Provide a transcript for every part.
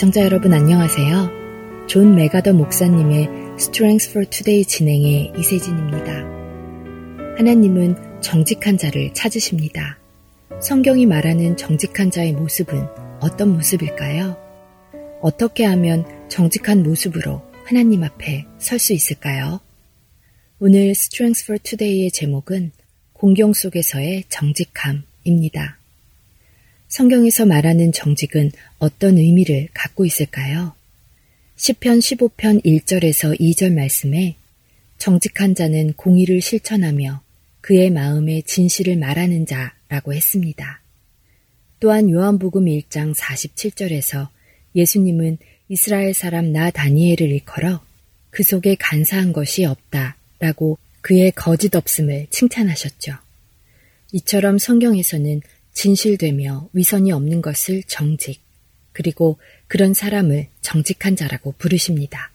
애청자 여러분 안녕하세요. 존 맥아더 목사님의 Strength for Today 진행의 이세진입니다. 하나님은 정직한 자를 찾으십니다. 성경이 말하는 정직한 자의 모습은 어떤 모습일까요? 어떻게 하면 정직한 모습으로 하나님 앞에 설 수 있을까요? 오늘 Strength for Today의 제목은 곤경 속에서의 정직함입니다. 성경에서 말하는 정직은 어떤 의미를 갖고 있을까요? 10편 15편 1절에서 2절 말씀에 정직한 자는 공의를 실천하며 그의 마음에 진실을 말하는 자라고 했습니다. 또한 요한복음 1장 47절에서 예수님은 이스라엘 사람 나 다니엘을 일컬어 그 속에 간사한 것이 없다 라고 그의 거짓 없음을 칭찬하셨죠. 이처럼 성경에서는 진실되며 위선이 없는 것을 정직, 그리고 그런 사람을 정직한 자라고 부르십니다.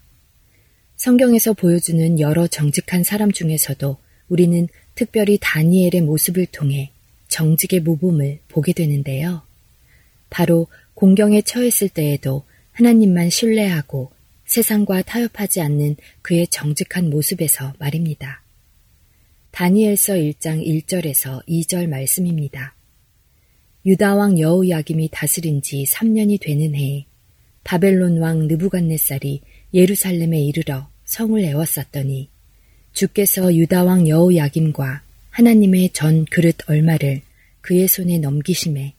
성경에서 보여주는 여러 정직한 사람 중에서도 우리는 특별히 다니엘의 모습을 통해 정직의 모범을 보게 되는데요. 바로 공경에 처했을 때에도 하나님만 신뢰하고 세상과 타협하지 않는 그의 정직한 모습에서 말입니다. 다니엘서 1장 1절에서 2절 말씀입니다. 유다왕 여우야김이 다스린 지 3년이 되는 해에 바벨론 왕 느부갓네살이 예루살렘에 이르러 성을 에워쌌더니 주께서 유다왕 여우야김과 하나님의 전 그릇 얼마를 그의 손에 넘기심에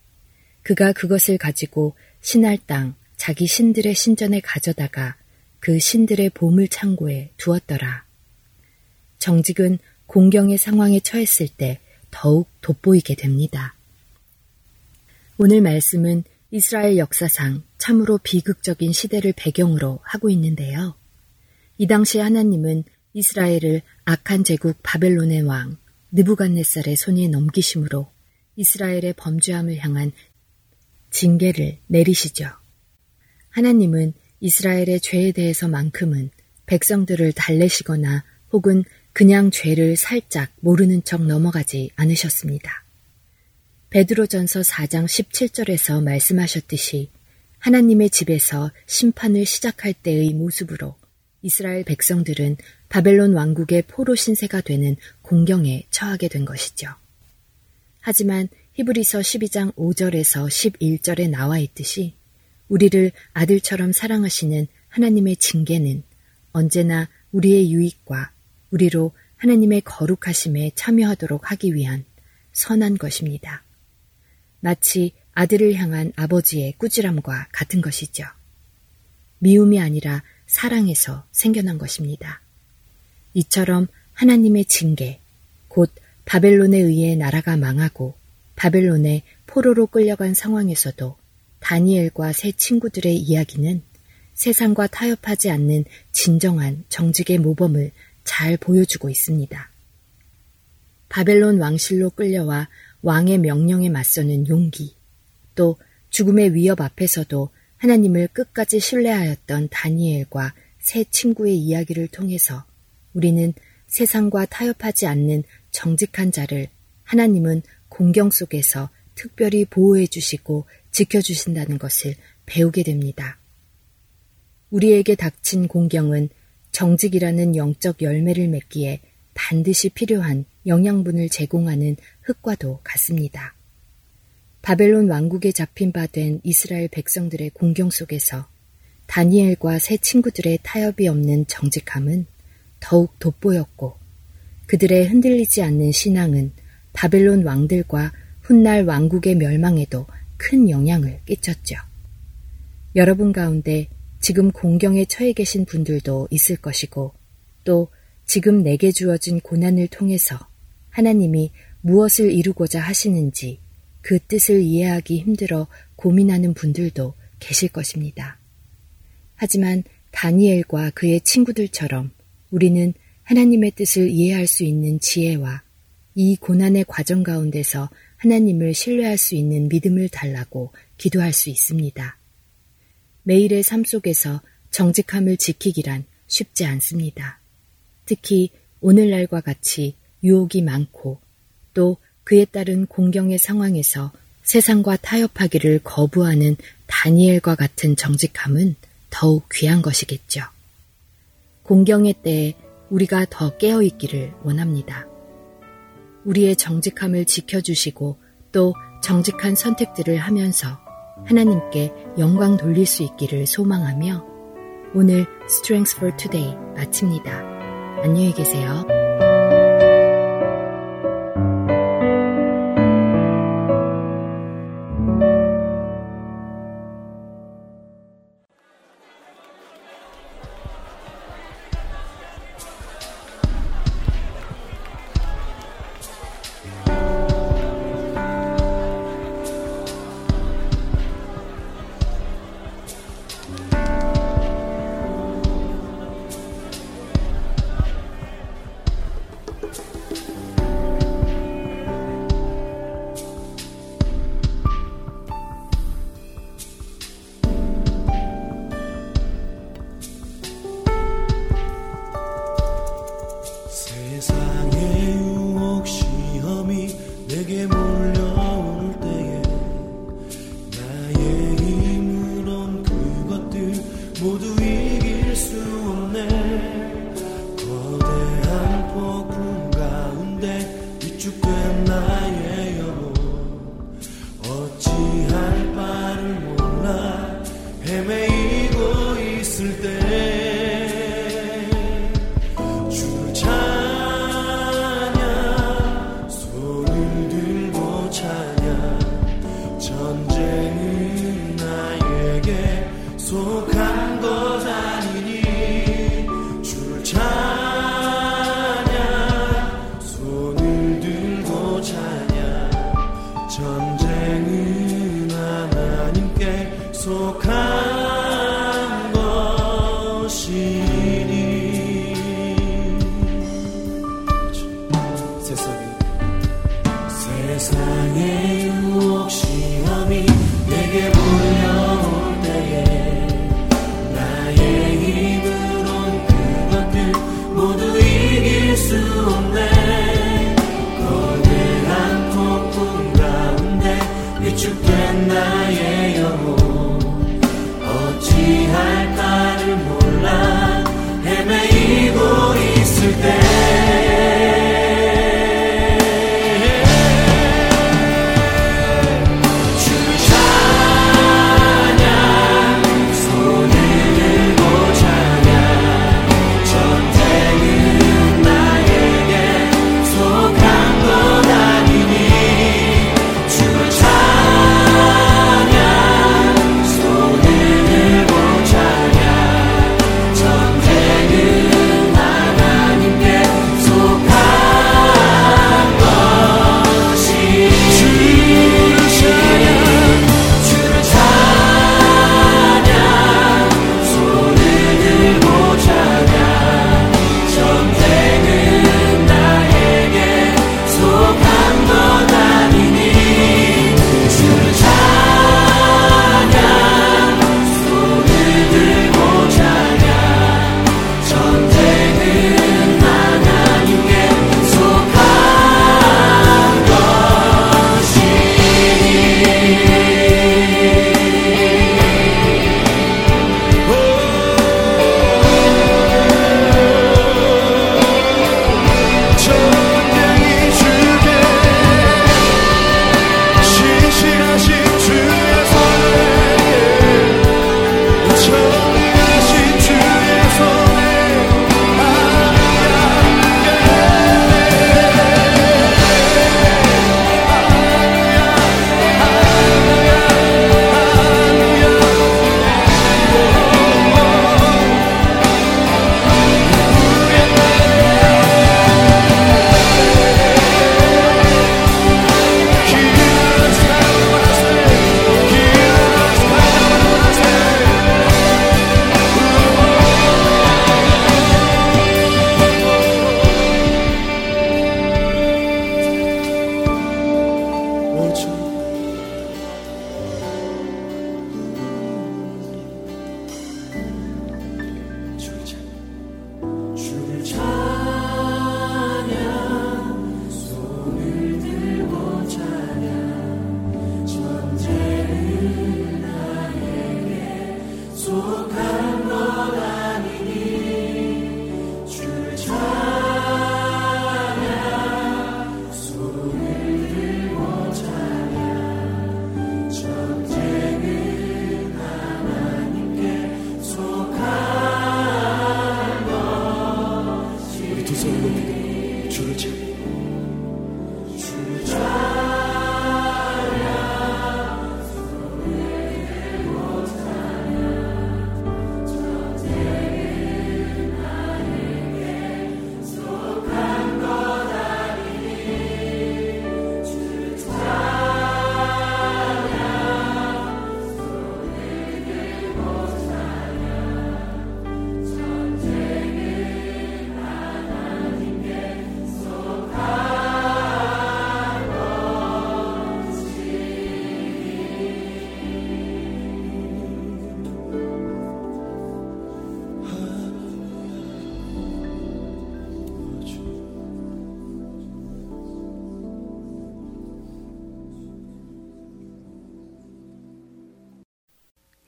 그가 그것을 가지고 신할 땅 자기 신들의 신전에 가져다가 그 신들의 보물 창고에 두었더라. 정직은 공경의 상황에 처했을 때 더욱 돋보이게 됩니다. 오늘 말씀은 이스라엘 역사상 참으로 비극적인 시대를 배경으로 하고 있는데요. 이 당시 하나님은 이스라엘을 악한 제국 바벨론의 왕 느부갓네살의 손에 넘기심으로 이스라엘의 범죄함을 향한 징계를 내리시죠. 하나님은 이스라엘의 죄에 대해서만큼은 백성들을 달래시거나 혹은 그냥 죄를 살짝 모르는 척 넘어가지 않으셨습니다. 베드로전서 4장 17절에서 말씀하셨듯이 하나님의 집에서 심판을 시작할 때의 모습으로 이스라엘 백성들은 바벨론 왕국의 포로 신세가 되는 공경에 처하게 된 것이죠. 하지만 히브리서 12장 5절에서 11절에 나와 있듯이 우리를 아들처럼 사랑하시는 하나님의 징계는 언제나 우리의 유익과 우리로 하나님의 거룩하심에 참여하도록 하기 위한 선한 것입니다. 마치 아들을 향한 아버지의 꾸지람과 같은 것이죠. 미움이 아니라 사랑에서 생겨난 것입니다. 이처럼 하나님의 징계, 곧 바벨론에 의해 나라가 망하고 바벨론에 포로로 끌려간 상황에서도 다니엘과 세 친구들의 이야기는 세상과 타협하지 않는 진정한 정직의 모범을 잘 보여주고 있습니다. 바벨론 왕실로 끌려와 왕의 명령에 맞서는 용기, 또 죽음의 위협 앞에서도 하나님을 끝까지 신뢰하였던 다니엘과 세 친구의 이야기를 통해서 우리는 세상과 타협하지 않는 정직한 자를 하나님은 공경 속에서 특별히 보호해 주시고 지켜 주신다는 것을 배우게 됩니다. 우리에게 닥친 공경은 정직이라는 영적 열매를 맺기에 반드시 필요한 영양분을 제공하는 흙과도 같습니다. 바벨론 왕국에 잡힌 바 된 이스라엘 백성들의 공경 속에서 다니엘과 새 친구들의 타협이 없는 정직함은 더욱 돋보였고 그들의 흔들리지 않는 신앙은 바벨론 왕들과 훗날 왕국의 멸망에도 큰 영향을 끼쳤죠. 여러분 가운데 지금 공경에 처해 계신 분들도 있을 것이고 또 지금 내게 주어진 고난을 통해서 하나님이 무엇을 이루고자 하시는지 그 뜻을 이해하기 힘들어 고민하는 분들도 계실 것입니다. 하지만 다니엘과 그의 친구들처럼 우리는 하나님의 뜻을 이해할 수 있는 지혜와 이 고난의 과정 가운데서 하나님을 신뢰할 수 있는 믿음을 달라고 기도할 수 있습니다. 매일의 삶 속에서 정직함을 지키기란 쉽지 않습니다. 특히 오늘날과 같이 유혹이 많고 또 그에 따른 공경의 상황에서 세상과 타협하기를 거부하는 다니엘과 같은 정직함은 더욱 귀한 것이겠죠. 공경의 때에 우리가 더 깨어있기를 원합니다. 우리의 정직함을 지켜주시고 또 정직한 선택들을 하면서 하나님께 영광 돌릴 수 있기를 소망하며 오늘 Strength for Today 마칩니다. 안녕히 계세요.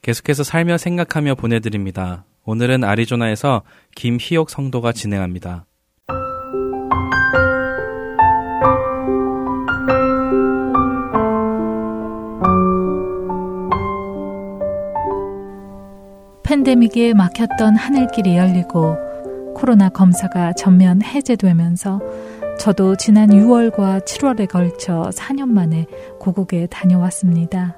계속해서 살며 생각하며 보내드립니다. 오늘은 아리조나에서 김희옥 성도가 진행합니다. 팬데믹에 막혔던 하늘길이 열리고 코로나 검사가 전면 해제되면서 저도 지난 6월과 7월에 걸쳐 4년 만에 고국에 다녀왔습니다.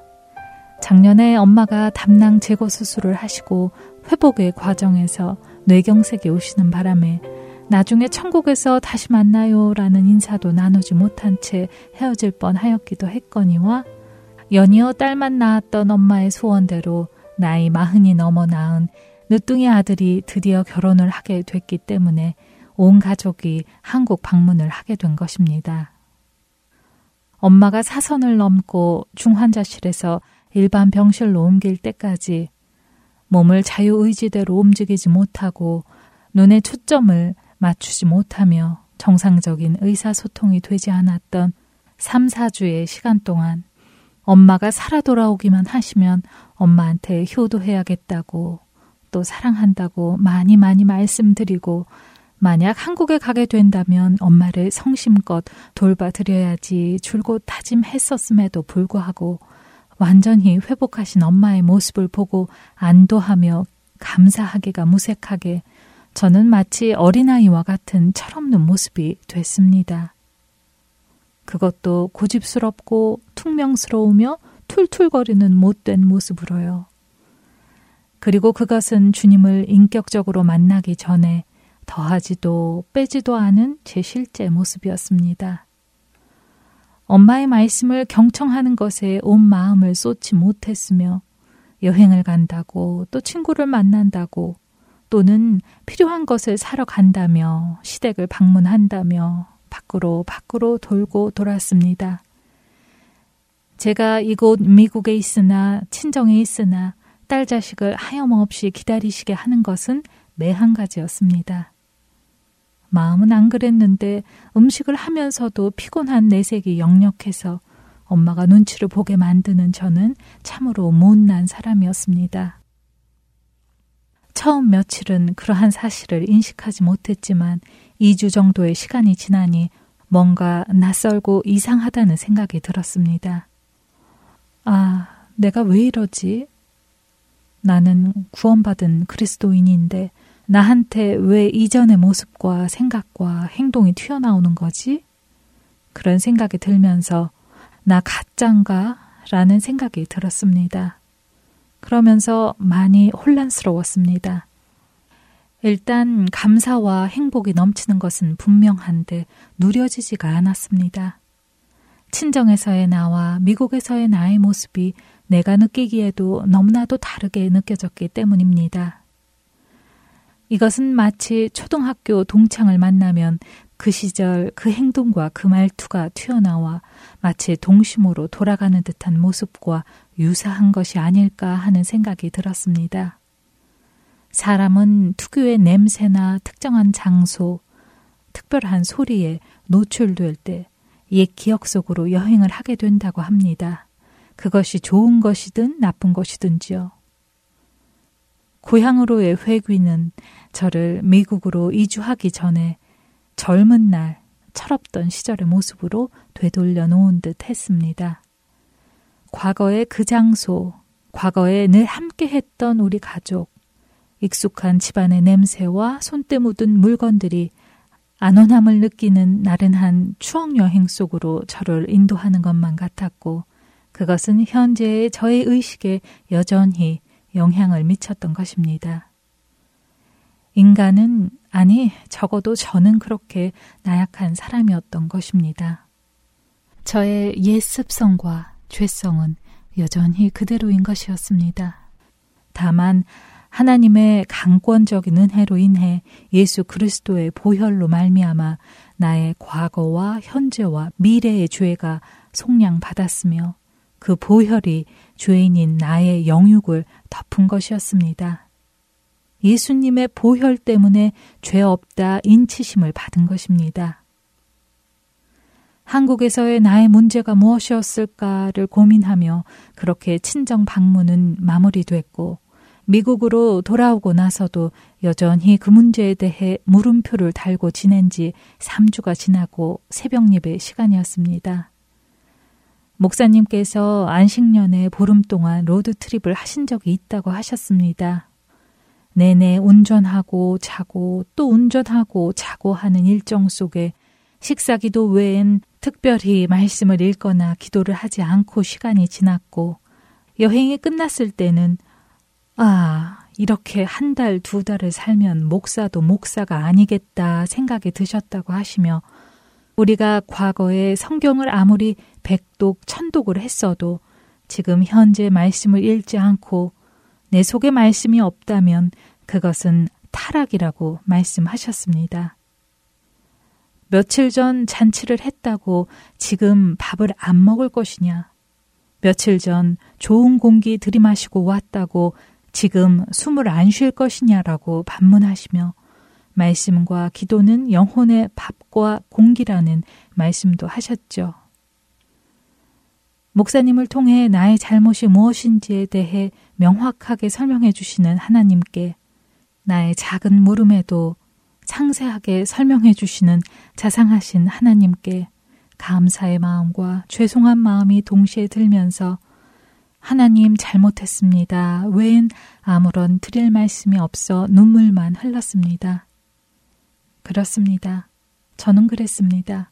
작년에 엄마가 담낭 제거 수술을 하시고 회복의 과정에서 뇌경색이 오시는 바람에 나중에 천국에서 다시 만나요 라는 인사도 나누지 못한 채 헤어질 뻔 하였기도 했거니와 연이어 딸만 낳았던 엄마의 소원대로 나이 마흔이 넘어 낳은 늦둥이 아들이 드디어 결혼을 하게 됐기 때문에 온 가족이 한국 방문을 하게 된 것입니다. 엄마가 사선을 넘고 중환자실에서 일반 병실로 옮길 때까지 몸을 자유의지대로 움직이지 못하고 눈에 초점을 맞추지 못하며 정상적인 의사소통이 되지 않았던 3, 4주의 시간 동안 엄마가 살아 돌아오기만 하시면 엄마한테 효도해야겠다고 또 사랑한다고 많이 많이 말씀드리고 만약 한국에 가게 된다면 엄마를 성심껏 돌봐드려야지 줄곧 다짐했었음에도 불구하고 완전히 회복하신 엄마의 모습을 보고 안도하며 감사하기가 무색하게 저는 마치 어린아이와 같은 철없는 모습이 됐습니다. 그것도 고집스럽고 퉁명스러우며 툴툴거리는 못된 모습으로요. 그리고 그것은 주님을 인격적으로 만나기 전에 더하지도 빼지도 않은 제 실제 모습이었습니다. 엄마의 말씀을 경청하는 것에 온 마음을 쏟지 못했으며 여행을 간다고 또 친구를 만난다고 또는 필요한 것을 사러 간다며 시댁을 방문한다며 밖으로 밖으로 돌고 돌았습니다. 제가 이곳 미국에 있으나 친정에 있으나 딸 자식을 하염없이 기다리시게 하는 것은 매한 가지였습니다. 마음은 안 그랬는데 음식을 하면서도 피곤한 내색이 역력해서 엄마가 눈치를 보게 만드는 저는 참으로 못난 사람이었습니다. 처음 며칠은 그러한 사실을 인식하지 못했지만 2주 정도의 시간이 지나니 뭔가 낯설고 이상하다는 생각이 들었습니다. 아, 내가 왜 이러지? 나는 구원받은 그리스도인인데 나한테 왜 이전의 모습과 생각과 행동이 튀어나오는 거지? 그런 생각이 들면서 나 가짠가? 라는 생각이 들었습니다. 그러면서 많이 혼란스러웠습니다. 일단 감사와 행복이 넘치는 것은 분명한데 누려지지가 않았습니다. 친정에서의 나와 미국에서의 나의 모습이 내가 느끼기에도 너무나도 다르게 느껴졌기 때문입니다. 이것은 마치 초등학교 동창을 만나면 그 시절 그 행동과 그 말투가 튀어나와 마치 동심으로 돌아가는 듯한 모습과 유사한 것이 아닐까 하는 생각이 들었습니다. 사람은 특유의 냄새나 특정한 장소, 특별한 소리에 노출될 때 옛 기억 속으로 여행을 하게 된다고 합니다. 그것이 좋은 것이든 나쁜 것이든지요. 고향으로의 회귀는 저를 미국으로 이주하기 전에 젊은 날 철없던 시절의 모습으로 되돌려 놓은 듯 했습니다. 과거의 그 장소, 과거에 늘 함께 했던 우리 가족, 익숙한 집안의 냄새와 손때 묻은 물건들이 안온함을 느끼는 나른한 추억 여행 속으로 저를 인도하는 것만 같았고 그것은 현재의 저의 의식에 여전히 영향을 미쳤던 것입니다. 인간은 아니 적어도 저는 그렇게 나약한 사람이었던 것입니다. 저의 옛 습성과 죄성은 여전히 그대로인 것이었습니다. 다만 하나님의 강권적인 은혜로 인해 예수 그리스도의 보혈로 말미암아 나의 과거와 현재와 미래의 죄가 속량받았으며 그 보혈이 죄인인 나의 영육을 덮은 것이었습니다. 예수님의 보혈 때문에 죄 없다 인치심을 받은 것입니다. 한국에서의 나의 문제가 무엇이었을까를 고민하며 그렇게 친정 방문은 마무리됐고 미국으로 돌아오고 나서도 여전히 그 문제에 대해 물음표를 달고 지낸 지 3주가 지나고 새벽 예배 시간이었습니다. 목사님께서 안식년에 보름 동안 road trip을 하신 적이 있다고 하셨습니다. 내내 운전하고 자고 또 운전하고 자고 하는 일정 속에 식사 기도 외엔 특별히 말씀을 읽거나 기도를 하지 않고 시간이 지났고 여행이 끝났을 때는 아, 이렇게 한 달, 두 달을 살면 목사도 목사가 아니겠다 생각이 드셨다고 하시며 우리가 과거에 성경을 아무리 백독, 천독을 했어도 지금 현재 말씀을 읽지 않고 내 속에 말씀이 없다면 그것은 타락이라고 말씀하셨습니다. 며칠 전 잔치를 했다고 지금 밥을 안 먹을 것이냐? 며칠 전 좋은 공기 들이마시고 왔다고 지금 숨을 안 쉴 것이냐라고 반문하시며 말씀과 기도는 영혼의 밥과 공기라는 말씀도 하셨죠. 목사님을 통해 나의 잘못이 무엇인지에 대해 명확하게 설명해 주시는 하나님께 나의 작은 물음에도 상세하게 설명해 주시는 자상하신 하나님께 감사의 마음과 죄송한 마음이 동시에 들면서 하나님 잘못했습니다. 외엔 아무런 드릴 말씀이 없어 눈물만 흘렀습니다. 그렇습니다. 저는 그랬습니다.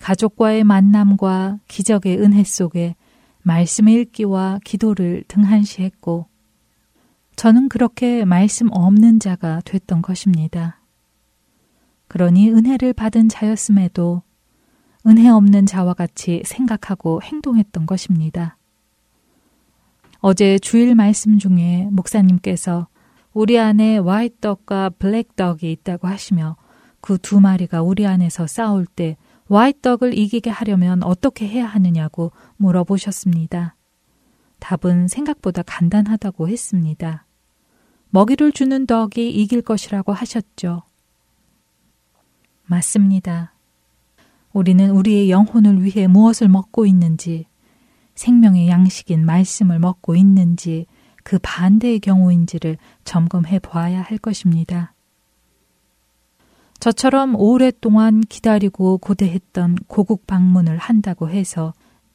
가족과의 만남과 기적의 은혜 속에 말씀 읽기와 기도를 등한시했고, 저는 그렇게 말씀 없는 자가 됐던 것입니다. 그러니 은혜를 받은 자였음에도 은혜 없는 자와 같이 생각하고 행동했던 것입니다. 어제 주일 말씀 중에 목사님께서 우리 안에 와이떡과 블랙떡이 있다고 하시며 그 두 마리가 우리 안에서 싸울 때 와이떡을 이기게 하려면 어떻게 해야 하느냐고 물어보셨습니다. 답은 생각보다 간단하다고 했습니다. 먹이를 주는 떡이 이길 것이라고 하셨죠. 맞습니다. 우리는 우리의 영혼을 위해 무엇을 먹고 있는지, 생명의 양식인 말씀을 먹고 있는지, 그 반대의 경우인지를 점검해 보아야 할 것입니다. 저처럼 오랫동안 기다리고 고대했던 고국 방문을 한다고 해서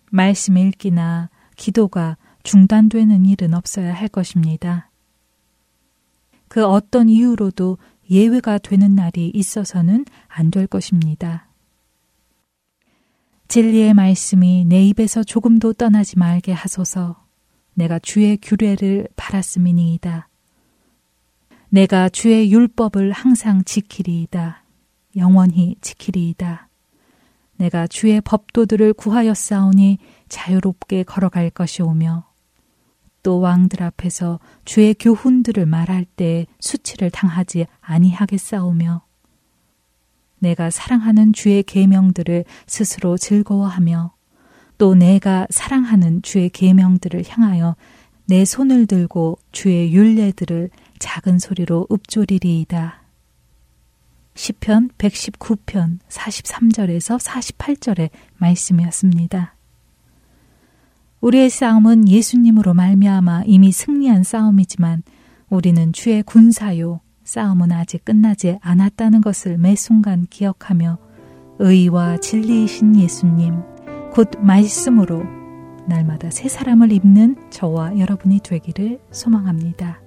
말씀 읽기나 기도가 중단되는 일은 없어야 할 것입니다. 그 어떤 이유로도 예외가 되는 날이 있어서는 안 될 것입니다. 진리의 말씀이 내 입에서 조금도 떠나지 말게 하소서 내가 주의 규례를 바랐음이니이다. 내가 주의 율법을 항상 지키리이다. 영원히 지키리이다. 내가 주의 법도들을 구하였사오니 자유롭게 걸어갈 것이오며 또 왕들 앞에서 주의 교훈들을 말할 때 수치를 당하지 아니하겠사오며 내가 사랑하는 주의 계명들을 스스로 즐거워하며 또 내가 사랑하는 주의 계명들을 향하여 내 손을 들고 주의 율례들을 작은 소리로 읊조리리이다. 시편 119편 43절에서 48절의 말씀이었습니다. 우리의 싸움은 예수님으로 말미암아 이미 승리한 싸움이지만 우리는 주의 군사요 싸움은 아직 끝나지 않았다는 것을 매 순간 기억하며 의와 진리이신 예수님 곧 말씀으로 날마다 새 사람을 입는 저와 여러분이 되기를 소망합니다.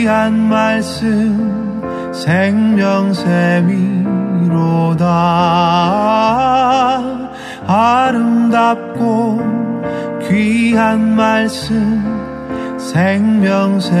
귀한 말씀 생명샘이로다. 아름답고 귀한 말씀 생명샘이로다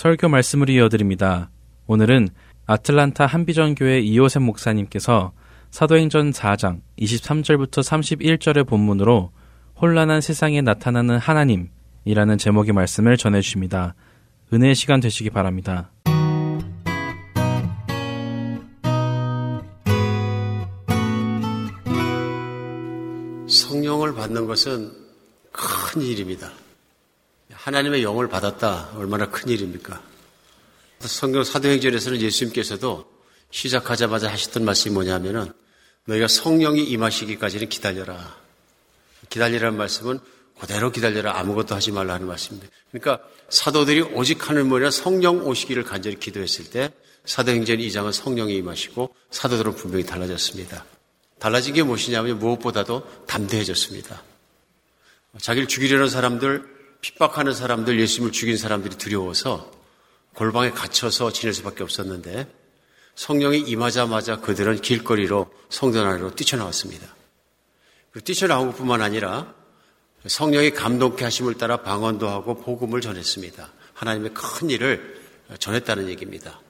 설교 말씀을 이어드립니다. 오늘은 아틀란타 한비전교회 이호셉 목사님께서 사도행전 4장 23절부터 31절의 본문으로 혼란한 세상에 나타나는 하나님이라는 제목의 말씀을 전해주십니다. 은혜의 시간 되시기 바랍니다. 성령을 받는 것은 큰 일입니다. 하나님의 영을 받았다. 얼마나 큰 일입니까? 성경 사도행전에서는 예수님께서도 시작하자마자 하셨던 말씀이 뭐냐면은 너희가 성령이 임하시기까지는 기다려라. 기다리라는 말씀은 그대로 기다려라. 아무것도 하지 말라 하는 말씀입니다. 그러니까 사도들이 오직 뭐냐 성령 오시기를 간절히 기도했을 때 사도행전 2장은 성령이 임하시고 사도들은 분명히 달라졌습니다. 달라진 게 무엇이냐면 무엇보다도 담대해졌습니다. 자기를 죽이려는 사람들, 핍박하는 사람들, 예수님을 죽인 사람들이 두려워서 골방에 갇혀서 지낼 수밖에 없었는데 성령이 임하자마자 그들은 길거리로 성전 안으로 뛰쳐나왔습니다. 뛰쳐나온 것뿐만 아니라 성령이 감동케 하심을 따라 방언도 하고 복음을 전했습니다. 하나님의 큰 일을 전했다는 얘기입니다.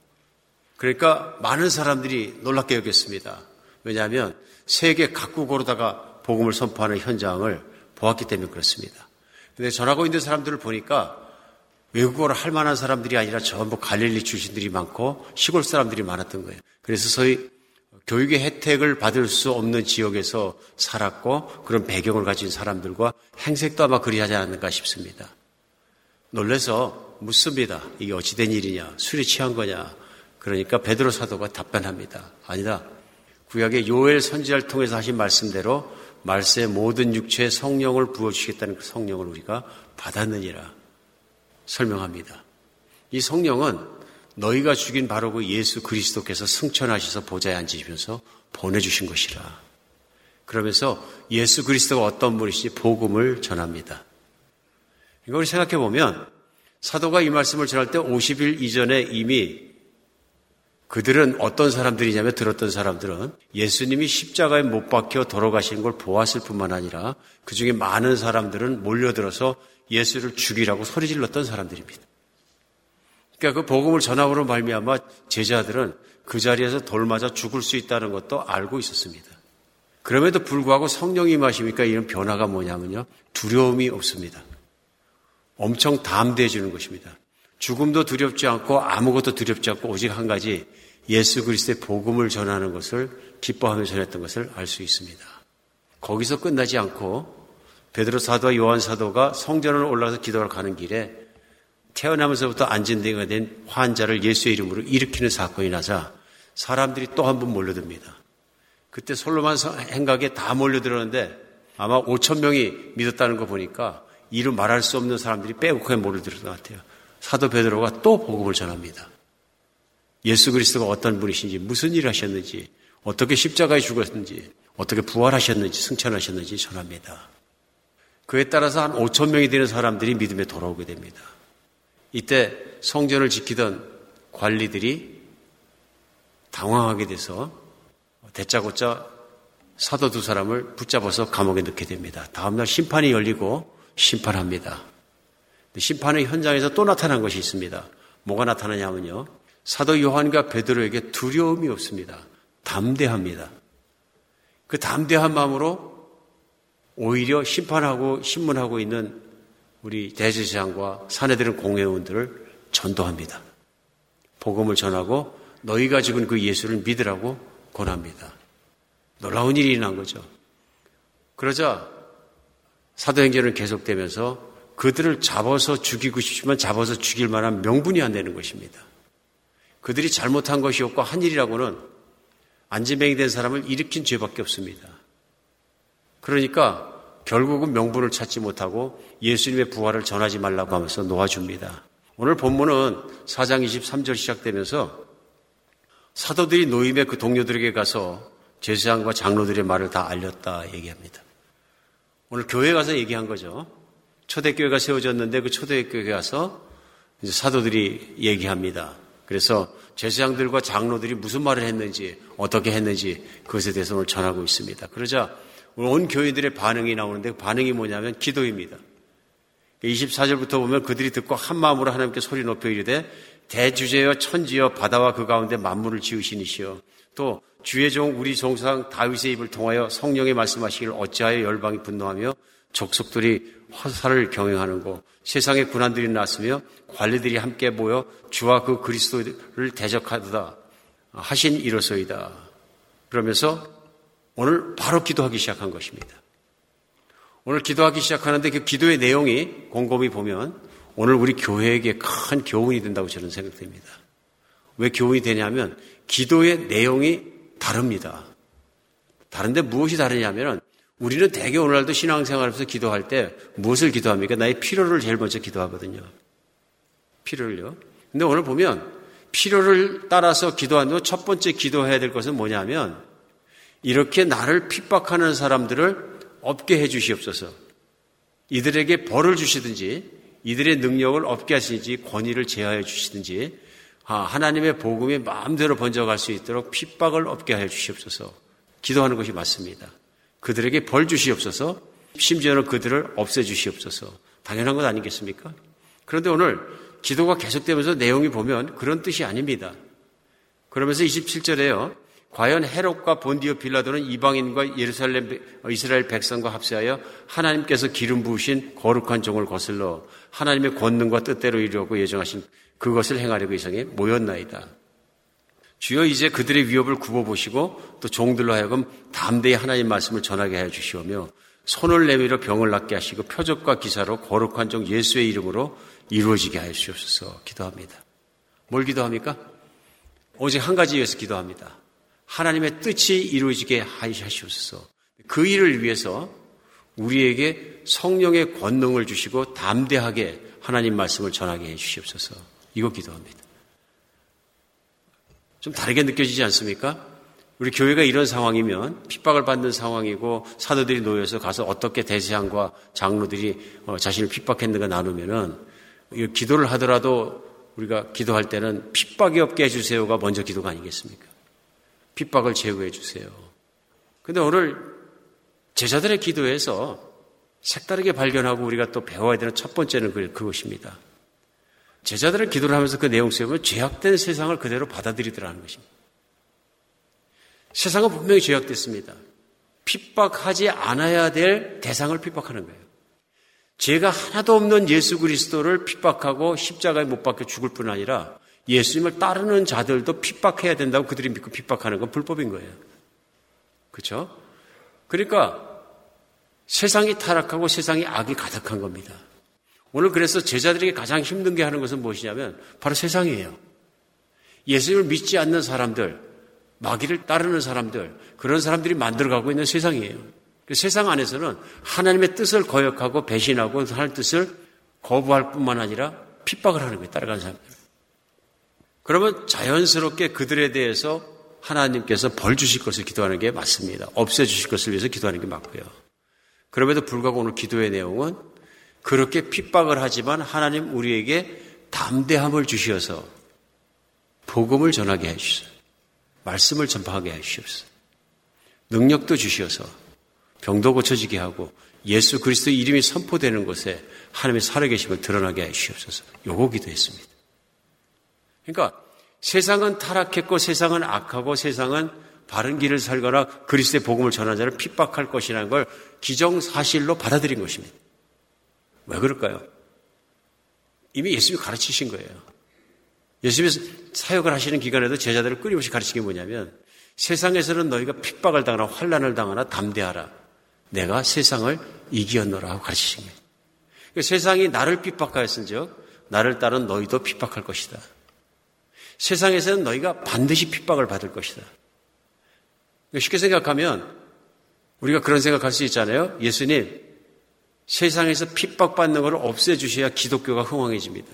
그러니까 많은 사람들이 놀랍게 여겼습니다. 왜냐하면 세계 각국으로다가 복음을 선포하는 현장을 보았기 때문에 그렇습니다. 근데 전하고 있는 사람들을 보니까 외국어를 할 만한 사람들이 아니라 전부 갈릴리 출신들이 많고 시골 사람들이 많았던 거예요. 그래서 소위 교육의 혜택을 받을 수 없는 지역에서 살았고 그런 배경을 가진 사람들과 행색도 아마 그리하지 않았는가 싶습니다. 놀래서 묻습니다. 이게 어찌된 일이냐? 술이 취한 거냐? 그러니까 베드로 사도가 답변합니다. 아니다. 구약의 요엘 선지자를 통해서 하신 말씀대로 말세의 모든 육체에 성령을 부어주시겠다는 그 성령을 우리가 받았느니라 설명합니다. 이 성령은 너희가 죽인 바로 그 예수 그리스도께서 승천하셔서 보좌에 앉으시면서 보내주신 것이라. 그러면서 예수 그리스도가 어떤 분이신지 복음을 전합니다. 이걸 생각해 보면 사도가 이 말씀을 전할 때 50일 이전에 이미 그들은 어떤 사람들이냐면 들었던 사람들은 예수님이 십자가에 못 박혀 돌아가시는 걸 보았을 뿐만 아니라 그 중에 많은 사람들은 몰려들어서 예수를 죽이라고 소리 질렀던 사람들입니다. 그러니까 그 복음을 전함으로 말미암아 제자들은 그 자리에서 돌 맞아 죽을 수 있다는 것도 알고 있었습니다. 그럼에도 불구하고 성령이 마시니까 이런 변화가 뭐냐면요. 두려움이 없습니다. 엄청 담대해지는 것입니다. 죽음도 두렵지 않고 아무것도 두렵지 않고 오직 한 가지 예수 그리스도의 복음을 전하는 것을 기뻐하며 전했던 것을 알 수 있습니다. 거기서 끝나지 않고 베드로 사도와 요한 사도가 성전을 올라가서 기도를 가는 길에 태어나면서부터 안진대가 된 환자를 예수의 이름으로 일으키는 사건이 나자 사람들이 또 한 번 몰려듭니다. 그때 솔로만 행각에 다 몰려들었는데 아마 5천 명이 믿었다는 거 보니까 이루 말할 수 없는 사람들이 빼곡하게 몰려들었던 것 같아요. 사도 베드로가 또 복음을 전합니다. 예수 그리스도가 어떤 분이신지, 무슨 일을 하셨는지, 어떻게 십자가에 죽었는지, 어떻게 부활하셨는지, 승천하셨는지 전합니다. 그에 따라서 한 5천 명이 되는 사람들이 믿음에 돌아오게 됩니다. 이때 성전을 지키던 관리들이 당황하게 돼서 대짜고짜 사도 두 사람을 붙잡아서 감옥에 넣게 됩니다. 다음날 심판이 열리고 심판합니다. 심판의 현장에서 또 나타난 것이 있습니다. 뭐가 나타나냐면요. 사도 요한과 베드로에게 두려움이 없습니다. 담대합니다. 그 담대한 마음으로 오히려 심판하고 신문하고 있는 우리 대제사장과 사내들은 공회원들을 전도합니다. 복음을 전하고 너희가 죽은 그 예수를 믿으라고 권합니다. 놀라운 일이 일어난 거죠. 그러자 사도행전은 계속되면서 그들을 잡아서 죽이고 싶지만 잡아서 죽일 만한 명분이 안 되는 것입니다. 그들이 잘못한 것이었고 한 일이라고는 안지맹이 된 사람을 일으킨 죄밖에 없습니다. 그러니까 결국은 명분을 찾지 못하고 예수님의 부활을 전하지 말라고 하면서 놓아줍니다. 오늘 본문은 4장 23절 시작되면서 사도들이 노임의 그 동료들에게 가서 제사장과 장로들의 말을 다 알렸다 얘기합니다. 오늘 교회 가서 얘기한 거죠. 초대교회가 세워졌는데 그 초대교회에 가서 사도들이 얘기합니다. 그래서 제사장들과 장로들이 무슨 말을 했는지 어떻게 했는지 그것에 대해서 오늘 전하고 있습니다. 그러자 온 교인들의 반응이 나오는데 그 반응이 뭐냐면 기도입니다. 24절부터 보면 그들이 듣고 한 마음으로 하나님께 소리 높여 이르되 대주제여 천지여 바다와 그 가운데 만물을 지으시니시여 또 주의 종 우리 종상 다윗의 입을 통하여 성령의 말씀하시기를 어찌하여 열방이 분노하며 족속들이 화살을 경영하는 것, 세상의 군한들이 났으며 관리들이 함께 모여 주와 그 그리스도를 대적하다 하신 이로소이다. 그러면서 오늘 바로 기도하기 시작한 것입니다. 오늘 기도하기 시작하는데 그 기도의 내용이 곰곰이 보면 오늘 우리 교회에게 큰 교훈이 된다고 저는 생각됩니다. 왜 교훈이 되냐면 기도의 내용이 다릅니다. 다른데 무엇이 다르냐면 우리는 대개 오늘날도 신앙생활에서 기도할 때 무엇을 기도합니까? 나의 필요를 제일 먼저 기도하거든요. 필요를요. 근데 오늘 보면 필요를 따라서 기도하는 첫 번째 기도해야 될 것은 뭐냐면 이렇게 나를 핍박하는 사람들을 없게 해 주시옵소서. 이들에게 벌을 주시든지 이들의 능력을 없게 하시든지 권위를 제하여 주시든지 아, 하나님의 복음이 마음대로 번져갈 수 있도록 핍박을 없게 하여 주시옵소서. 기도하는 것이 맞습니다. 그들에게 벌 주시옵소서. 심지어는 그들을 없애 주시옵소서. 당연한 것 아니겠습니까? 그런데 오늘 기도가 계속되면서 내용이 보면 그런 뜻이 아닙니다. 그러면서 27절에요. 과연 헤롯과 본디오 빌라도는 이방인과 예루살렘 이스라엘 백성과 합세하여 하나님께서 기름 부으신 거룩한 종을 거슬러 하나님의 권능과 뜻대로 이루려고 예정하신 그것을 행하려고 이성에 모였나이다. 주여 이제 그들의 위협을 굽어보시고 또 종들로 하여금 담대히 하나님 말씀을 전하게 해 주시오며 손을 내밀어 병을 낫게 하시고 표적과 기사로 거룩한 종 예수의 이름으로 이루어지게 하여 주옵소서 기도합니다. 뭘 기도합니까? 오직 한 가지 위해서 기도합니다. 하나님의 뜻이 이루어지게 하시옵소서. 그 일을 위해서 우리에게 성령의 권능을 주시고 담대하게 하나님 말씀을 전하게 해 주시옵소서. 이거 기도합니다. 좀 다르게 느껴지지 않습니까? 우리 교회가 이런 상황이면 핍박을 받는 상황이고 사도들이 놓여서 가서 어떻게 대세양과 장로들이 어, 자신을 핍박했는가 나누면은 기도를 하더라도 우리가 기도할 때는 핍박이 없게 해주세요가 먼저 기도가 아니겠습니까? 핍박을 제거해 주세요. 근데 오늘 제자들의 기도에서 색다르게 발견하고 우리가 또 배워야 되는 첫 번째는 그것입니다. 제자들의 기도를 하면서 그 내용 속에 죄악된 세상을 그대로 받아들이더라는 것입니다. 세상은 분명히 죄악됐습니다. 핍박하지 않아야 될 대상을 핍박하는 거예요. 죄가 하나도 없는 예수 그리스도를 핍박하고 십자가에 못 박혀 죽을 뿐 아니라 예수님을 따르는 자들도 핍박해야 된다고 그들이 믿고 핍박하는 건 불법인 거예요. 그렇죠? 그러니까 세상이 타락하고 세상이 악이 가득한 겁니다. 오늘 그래서 제자들에게 가장 힘든 게 하는 것은 무엇이냐면 바로 세상이에요. 예수님을 믿지 않는 사람들, 마귀를 따르는 사람들, 그런 사람들이 만들어가고 있는 세상이에요. 그 세상 안에서는 하나님의 뜻을 거역하고 배신하고 하나님 뜻을 거부할 뿐만 아니라 핍박을 하는 거예요. 따라가는 사람들. 그러면 자연스럽게 그들에 대해서 하나님께서 벌 주실 것을 기도하는 게 맞습니다. 없애 주실 것을 위해서 기도하는 게 맞고요. 그럼에도 불구하고 오늘 기도의 내용은 그렇게 핍박을 하지만 하나님 우리에게 담대함을 주시어서 복음을 전하게 해주셔서 말씀을 전파하게 해주시옵소서. 능력도 주시어서 병도 고쳐지게 하고 예수 그리스도의 이름이 선포되는 곳에 하나님의 살아계심을 드러나게 해주시옵소서. 요거 기도했습니다. 그러니까 세상은 타락했고 세상은 악하고 세상은 바른 길을 살거나 그리스도의 복음을 전하는 자를 핍박할 것이라는 걸 기정사실로 받아들인 것입니다. 왜 그럴까요? 이미 예수님이 가르치신 거예요. 예수님이 사역을 하시는 기간에도 제자들을 끊임없이 가르친 게 뭐냐면 세상에서는 너희가 핍박을 당하나 환란을 당하나 담대하라. 내가 세상을 이기었노라 하고 가르치신 거예요. 그러니까 세상이 나를 핍박하였은즉 나를 따른 너희도 핍박할 것이다. 세상에서는 너희가 반드시 핍박을 받을 것이다. 쉽게 생각하면 우리가 그런 생각할 수 있잖아요. 예수님, 세상에서 핍박받는 것을 없애주셔야 기독교가 흥왕해집니다.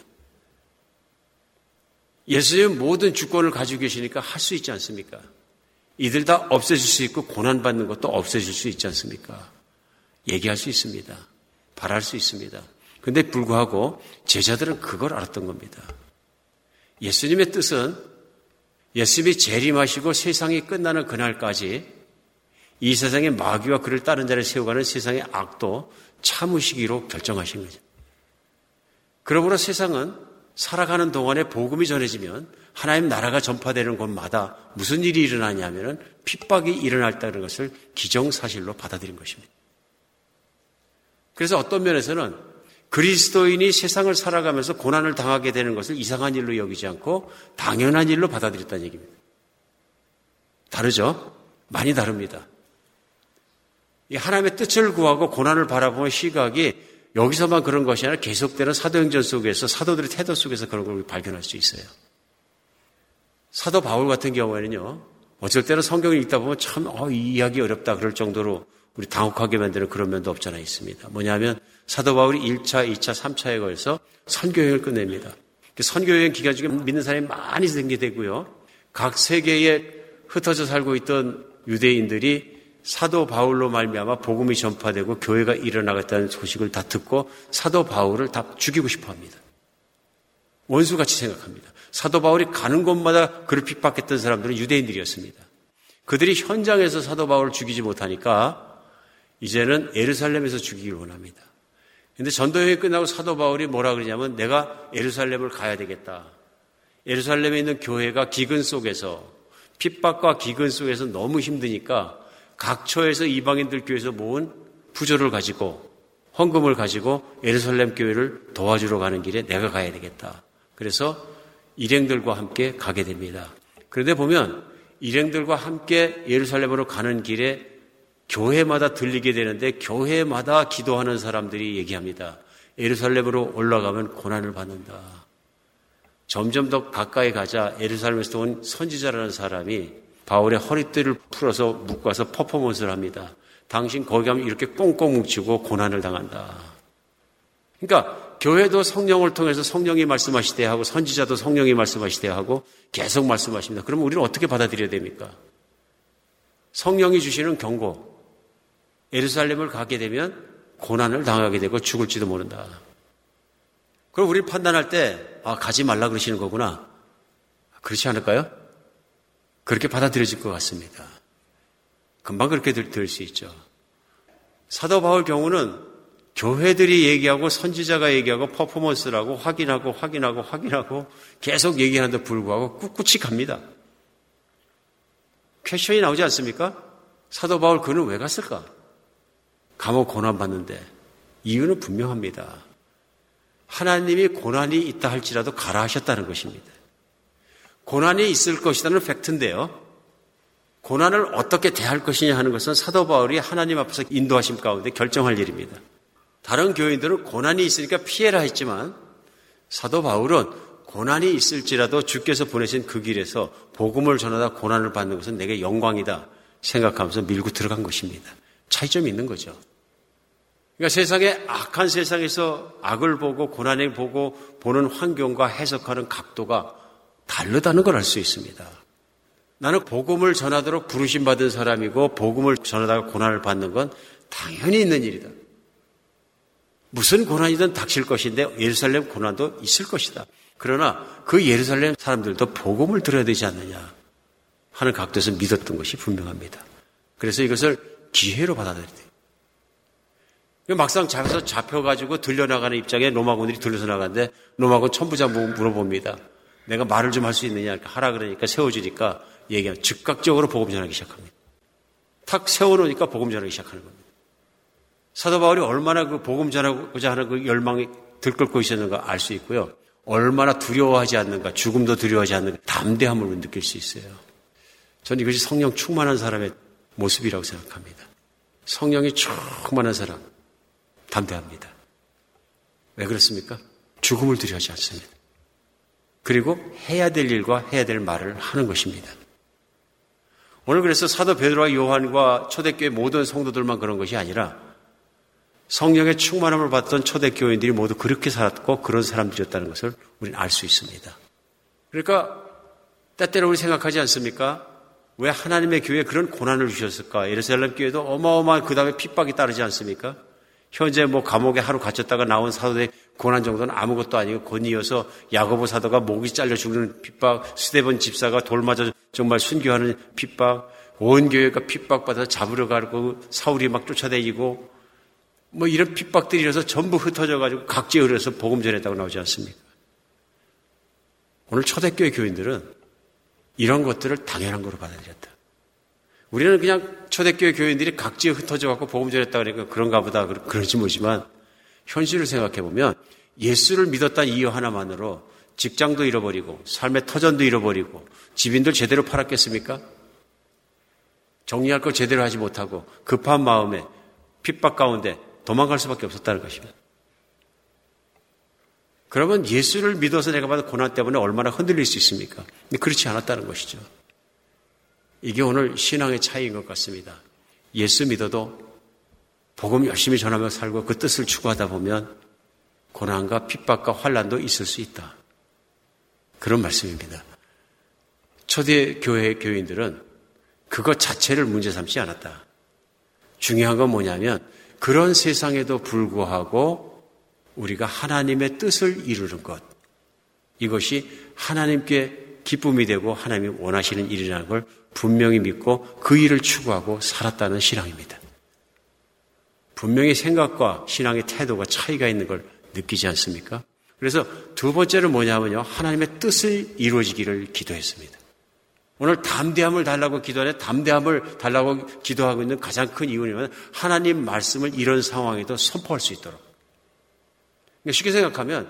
예수님 모든 주권을 가지고 계시니까 할 수 있지 않습니까? 이들 다 없애줄 수 있고 고난받는 것도 없애줄 수 있지 않습니까? 얘기할 수 있습니다. 바랄 수 있습니다. 근데 불구하고 제자들은 그걸 알았던 겁니다. 예수님의 뜻은 예수님이 재림하시고 세상이 끝나는 그날까지 이 세상의 마귀와 그를 따른 자를 세워가는 세상의 악도 참으시기로 결정하신 거죠. 그러므로 세상은 살아가는 동안에 복음이 전해지면 하나님 나라가 전파되는 곳마다 무슨 일이 일어나냐면은 핍박이 일어날 때는 것을 기정사실로 받아들인 것입니다. 그래서 어떤 면에서는 그리스도인이 세상을 살아가면서 고난을 당하게 되는 것을 이상한 일로 여기지 않고 당연한 일로 받아들였다는 얘기입니다. 다르죠? 많이 다릅니다. 이 하나님의 뜻을 구하고 고난을 바라보는 시각이 여기서만 그런 것이 아니라 계속되는 사도행전 속에서 사도들의 태도 속에서 그런 걸 발견할 수 있어요. 사도 바울 같은 경우에는요, 어쩔 때는 성경을 읽다 보면 참, 어, 이 이야기 어렵다 그럴 정도로 우리 당혹하게 만드는 그런 면도 없잖아 있습니다. 뭐냐면 사도 바울이 1차, 2차, 3차에 걸쳐 선교여행을 끝냅니다. 그 선교여행 기간 중에 믿는 사람이 많이 생기되고요. 각 세계에 흩어져 살고 있던 유대인들이 사도 바울로 말미암아 복음이 전파되고 교회가 일어나겠다는 소식을 다 듣고 사도 바울을 다 죽이고 싶어 합니다. 원수같이 생각합니다. 사도 바울이 가는 곳마다 그를 핍박했던 사람들은 유대인들이었습니다. 그들이 현장에서 사도 바울을 죽이지 못하니까 이제는 에르살렘에서 죽이기를 원합니다. 근데 전도여행이 끝나고 사도 바울이 뭐라 그러냐면 내가 에르살렘을 가야 되겠다. 에르살렘에 있는 교회가 기근 속에서 핍박과 기근 속에서 너무 힘드니까 각처에서 이방인들 교회에서 모은 부조를 가지고 헌금을 가지고 예루살렘 교회를 도와주러 가는 길에 내가 가야 되겠다. 그래서 일행들과 함께 가게 됩니다. 그런데 보면 일행들과 함께 예루살렘으로 가는 길에 교회마다 들리게 되는데 교회마다 기도하는 사람들이 얘기합니다. 예루살렘으로 올라가면 고난을 받는다. 점점 더 가까이 가자 예루살렘에서 온 선지자라는 사람이 바울의 허리띠를 풀어서 묶어서 퍼포먼스를 합니다. 당신 거기 가면 이렇게 꽁꽁 뭉치고 고난을 당한다. 그러니까 교회도 성령을 통해서 성령이 말씀하시되 하고 선지자도 성령이 말씀하시되 하고 계속 말씀하십니다. 그러면 우리는 어떻게 받아들여야 됩니까? 성령이 주시는 경고. 예루살렘을 가게 되면 고난을 당하게 되고 죽을지도 모른다. 그럼 우리 판단할 때, 아, 가지 말라 그러시는 거구나. 그렇지 않을까요? 그렇게 받아들여질 것 같습니다. 금방 그렇게 들수 있죠. 사도 바울 경우는 교회들이 얘기하고 선지자가 얘기하고 퍼포먼스라고 확인하고 확인하고 확인하고 계속 얘기하는데 불구하고 꿋꿋이 갑니다. 퀘션이 나오지 않습니까? 사도 바울 그는 왜 갔을까? 감옥 고난 받는데 이유는 분명합니다. 하나님이 고난이 있다 할지라도 가라 하셨다는 것입니다. 고난이 있을 것이라는 팩트인데요. 고난을 어떻게 대할 것이냐 하는 것은 사도 바울이 하나님 앞에서 인도하심 가운데 결정할 일입니다. 다른 교인들은 고난이 있으니까 피해라 했지만 사도 바울은 고난이 있을지라도 주께서 보내신 그 길에서 복음을 전하다 고난을 받는 것은 내게 영광이다 생각하면서 밀고 들어간 것입니다. 차이점이 있는 거죠. 그러니까 세상에 악한 세상에서 악을 보고 고난을 보고 보는 환경과 해석하는 각도가 다르다는 걸 알 수 있습니다. 나는 복음을 전하도록 부르심 받은 사람이고 복음을 전하다가 고난을 받는 건 당연히 있는 일이다. 무슨 고난이든 닥칠 것인데 예루살렘 고난도 있을 것이다. 그러나 그 예루살렘 사람들도 복음을 들어야 되지 않느냐 하는 각도에서 믿었던 것이 분명합니다. 그래서 이것을 기회로 돼요. 막상 잡혀서 잡혀가지고 들려나가는 입장에 로마군들이 들려서 나가는데 로마군 천부장 물어봅니다. 내가 말을 좀 할 수 있느냐 하라 그러니까 세워주니까 얘기하 즉각적으로 복음 전하기 시작합니다. 탁 세워놓으니까 복음 전하기 시작하는 겁니다. 사도 바울이 얼마나 그 복음 전하고자 하는 그 열망이 들끓고 있었는가 알 수 있고요. 얼마나 두려워하지 않는가, 죽음도 두려워하지 않는가, 담대함을 느낄 수 있어요. 저는 이것이 성령 충만한 사람의 모습이라고 생각합니다. 성령이 충만한 사람, 담대합니다. 왜 그렇습니까? 죽음을 두려워하지 않습니다. 그리고 해야 될 일과 해야 될 말을 하는 것입니다. 오늘 그래서 사도 베드로와 요한과 초대교회 모든 성도들만 그런 것이 아니라 성령의 충만함을 받던 초대교인들이 모두 그렇게 살았고 그런 사람들이었다는 것을 우리는 알 수 있습니다. 그러니까 때때로 우리 생각하지 않습니까? 왜 하나님의 교회에 그런 고난을 주셨을까? 예루살렘 교회도 어마어마한 그 다음에 핍박이 따르지 않습니까? 현재 뭐 감옥에 하루 갇혔다가 나온 사도의 고난 정도는 아무것도 아니고 권이어서 야고보 사도가 목이 잘려 죽는 핍박, 스테본 집사가 돌 맞아 정말 순교하는 핍박, 온 교회가 핍박받아서 잡으러 가고 사울이 막 쫓아다니고 뭐 이런 핍박들이 일어서 전부 흩어져 가지고 각지에 흐려서 복음 전했다고 나오지 않습니까? 오늘 초대교회 교인들은 이런 것들을 당연한 거로 받아들였다. 우리는 그냥 초대교회 교인들이 각지에 흩어져 갖고 복음 전했다 그러니까 그런가 보다 그러지 모지만 현실을 생각해 보면 예수를 믿었다는 이유 하나만으로 직장도 잃어버리고 삶의 터전도 잃어버리고 집인들 제대로 팔았겠습니까? 정리할 걸 제대로 하지 못하고 급한 마음에 핍박 가운데 도망갈 수밖에 없었다는 것입니다. 그러면 예수를 믿어서 내가 받은 고난 때문에 얼마나 흔들릴 수 있습니까? 그렇지 않았다는 것이죠. 이게 오늘 신앙의 차이인 것 같습니다. 예수 믿어도 복음 열심히 전하며 살고 그 뜻을 추구하다 보면 고난과 핍박과 환란도 있을 수 있다. 그런 말씀입니다. 초대 교회 교인들은 그것 자체를 문제 삼지 않았다. 중요한 건 뭐냐면 그런 세상에도 불구하고 우리가 하나님의 뜻을 이루는 것. 이것이 하나님께 기쁨이 되고 하나님이 원하시는 일이라는 걸 분명히 믿고 그 일을 추구하고 살았다는 신앙입니다. 분명히 생각과 신앙의 태도가 차이가 있는 걸 느끼지 않습니까? 그래서 두 번째는 뭐냐면요. 하나님의 뜻을 이루어지기를 기도했습니다. 오늘 담대함을 달라고 기도하는 담대함을 달라고 기도하고 있는 가장 큰 이유는 하나님 말씀을 이런 상황에도 선포할 수 있도록. 그러니까 쉽게 생각하면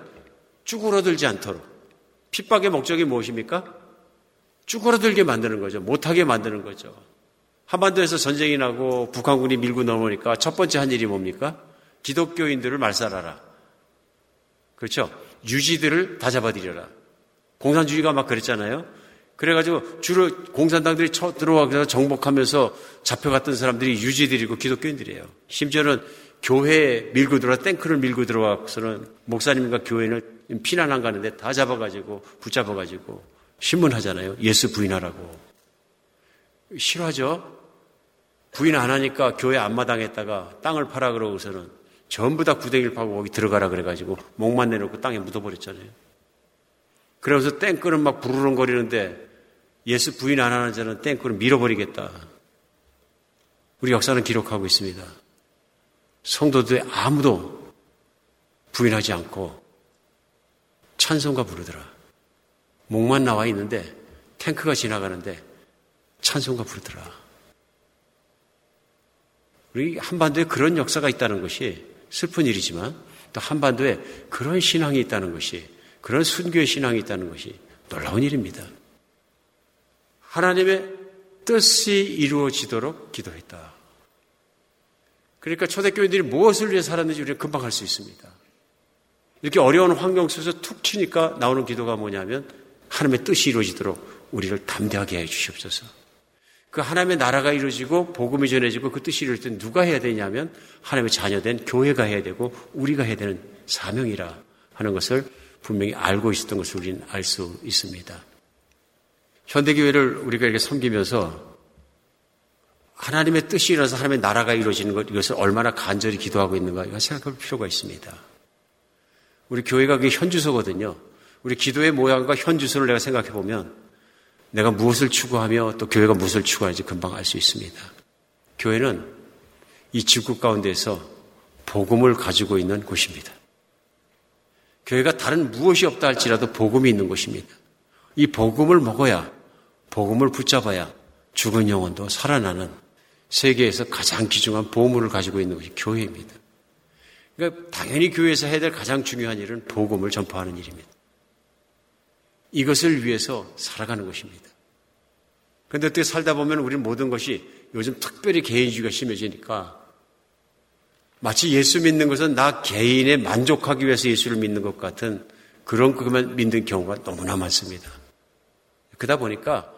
쭈그러들지 않도록. 핍박의 목적이 무엇입니까? 쭈그러들게 만드는 거죠. 못하게 만드는 거죠. 한반도에서 전쟁이 나고 북한군이 밀고 넘어오니까 첫 번째 한 일이 뭡니까? 기독교인들을 말살하라. 그렇죠? 유지들을 다 잡아들여라. 공산주의가 막 그랬잖아요. 그래가지고 주로 공산당들이 쳐 들어와서 정복하면서 잡혀갔던 사람들이 유지들이고 기독교인들이에요. 심지어는 교회에 밀고 들어와 탱크를 밀고 들어와서는 목사님과 교회를 피난한 가는데 다 잡아가지고 붙잡아가지고 신문하잖아요. 예수 부인하라고. 싫어하죠? 부인 안 하니까 교회 앞마당에다가 땅을 팔아 그러고서는 전부 다 구덩이를 파고 거기 들어가라 그래가지고 목만 내놓고 땅에 묻어버렸잖아요. 그러면서 땡크는 막 부르릉거리는데 예수 부인 안 하는 자는 땡크를 밀어버리겠다. 우리 역사는 기록하고 있습니다. 성도들 아무도 부인하지 않고 찬송가 부르더라. 목만 나와 있는데 탱크가 지나가는데 찬송가 부르더라. 우리 한반도에 그런 역사가 있다는 것이 슬픈 일이지만 또 한반도에 그런 신앙이 있다는 것이 그런 순교의 신앙이 있다는 것이 놀라운 일입니다. 하나님의 뜻이 이루어지도록 기도했다. 그러니까 초대교인들이 무엇을 위해 살았는지 우리가 금방 알 수 있습니다. 이렇게 어려운 환경 속에서 툭 치니까 나오는 기도가 뭐냐면 하나님의 뜻이 이루어지도록 우리를 담대하게 해 주시옵소서. 그 하나님의 나라가 이루어지고 복음이 전해지고 그 뜻이 이루어질 때 누가 해야 되냐면 하나님의 자녀된 교회가 해야 되고 우리가 해야 되는 사명이라 하는 것을 분명히 알고 있었던 것을 우리는 알 수 있습니다. 현대교회를 우리가 이렇게 섬기면서 하나님의 뜻이 일어나서 하나님의 나라가 이루어지는 것, 이것을 얼마나 간절히 기도하고 있는가, 이거 생각할 필요가 있습니다. 우리 교회가 그게 현주소거든요. 우리 기도의 모양과 현주소를 내가 생각해 보면 내가 무엇을 추구하며 또 교회가 무엇을 추구하는지 금방 알 수 있습니다. 교회는 이 지구 가운데서 복음을 가지고 있는 곳입니다. 교회가 다른 무엇이 없다 할지라도 복음이 있는 곳입니다. 이 복음을 먹어야 복음을 붙잡아야 죽은 영혼도 살아나는 세계에서 가장 귀중한 보물을 가지고 있는 것이 교회입니다. 그러니까 당연히 교회에서 해야 될 가장 중요한 일은 복음을 전파하는 일입니다. 이것을 위해서 살아가는 것입니다. 그런데 어떻게 살다 보면 우리는 모든 것이 요즘 특별히 개인주의가 심해지니까 마치 예수 믿는 것은 나 개인에 만족하기 위해서 예수를 믿는 것 같은 그런 그만 믿는 경우가 너무나 많습니다. 그러다 보니까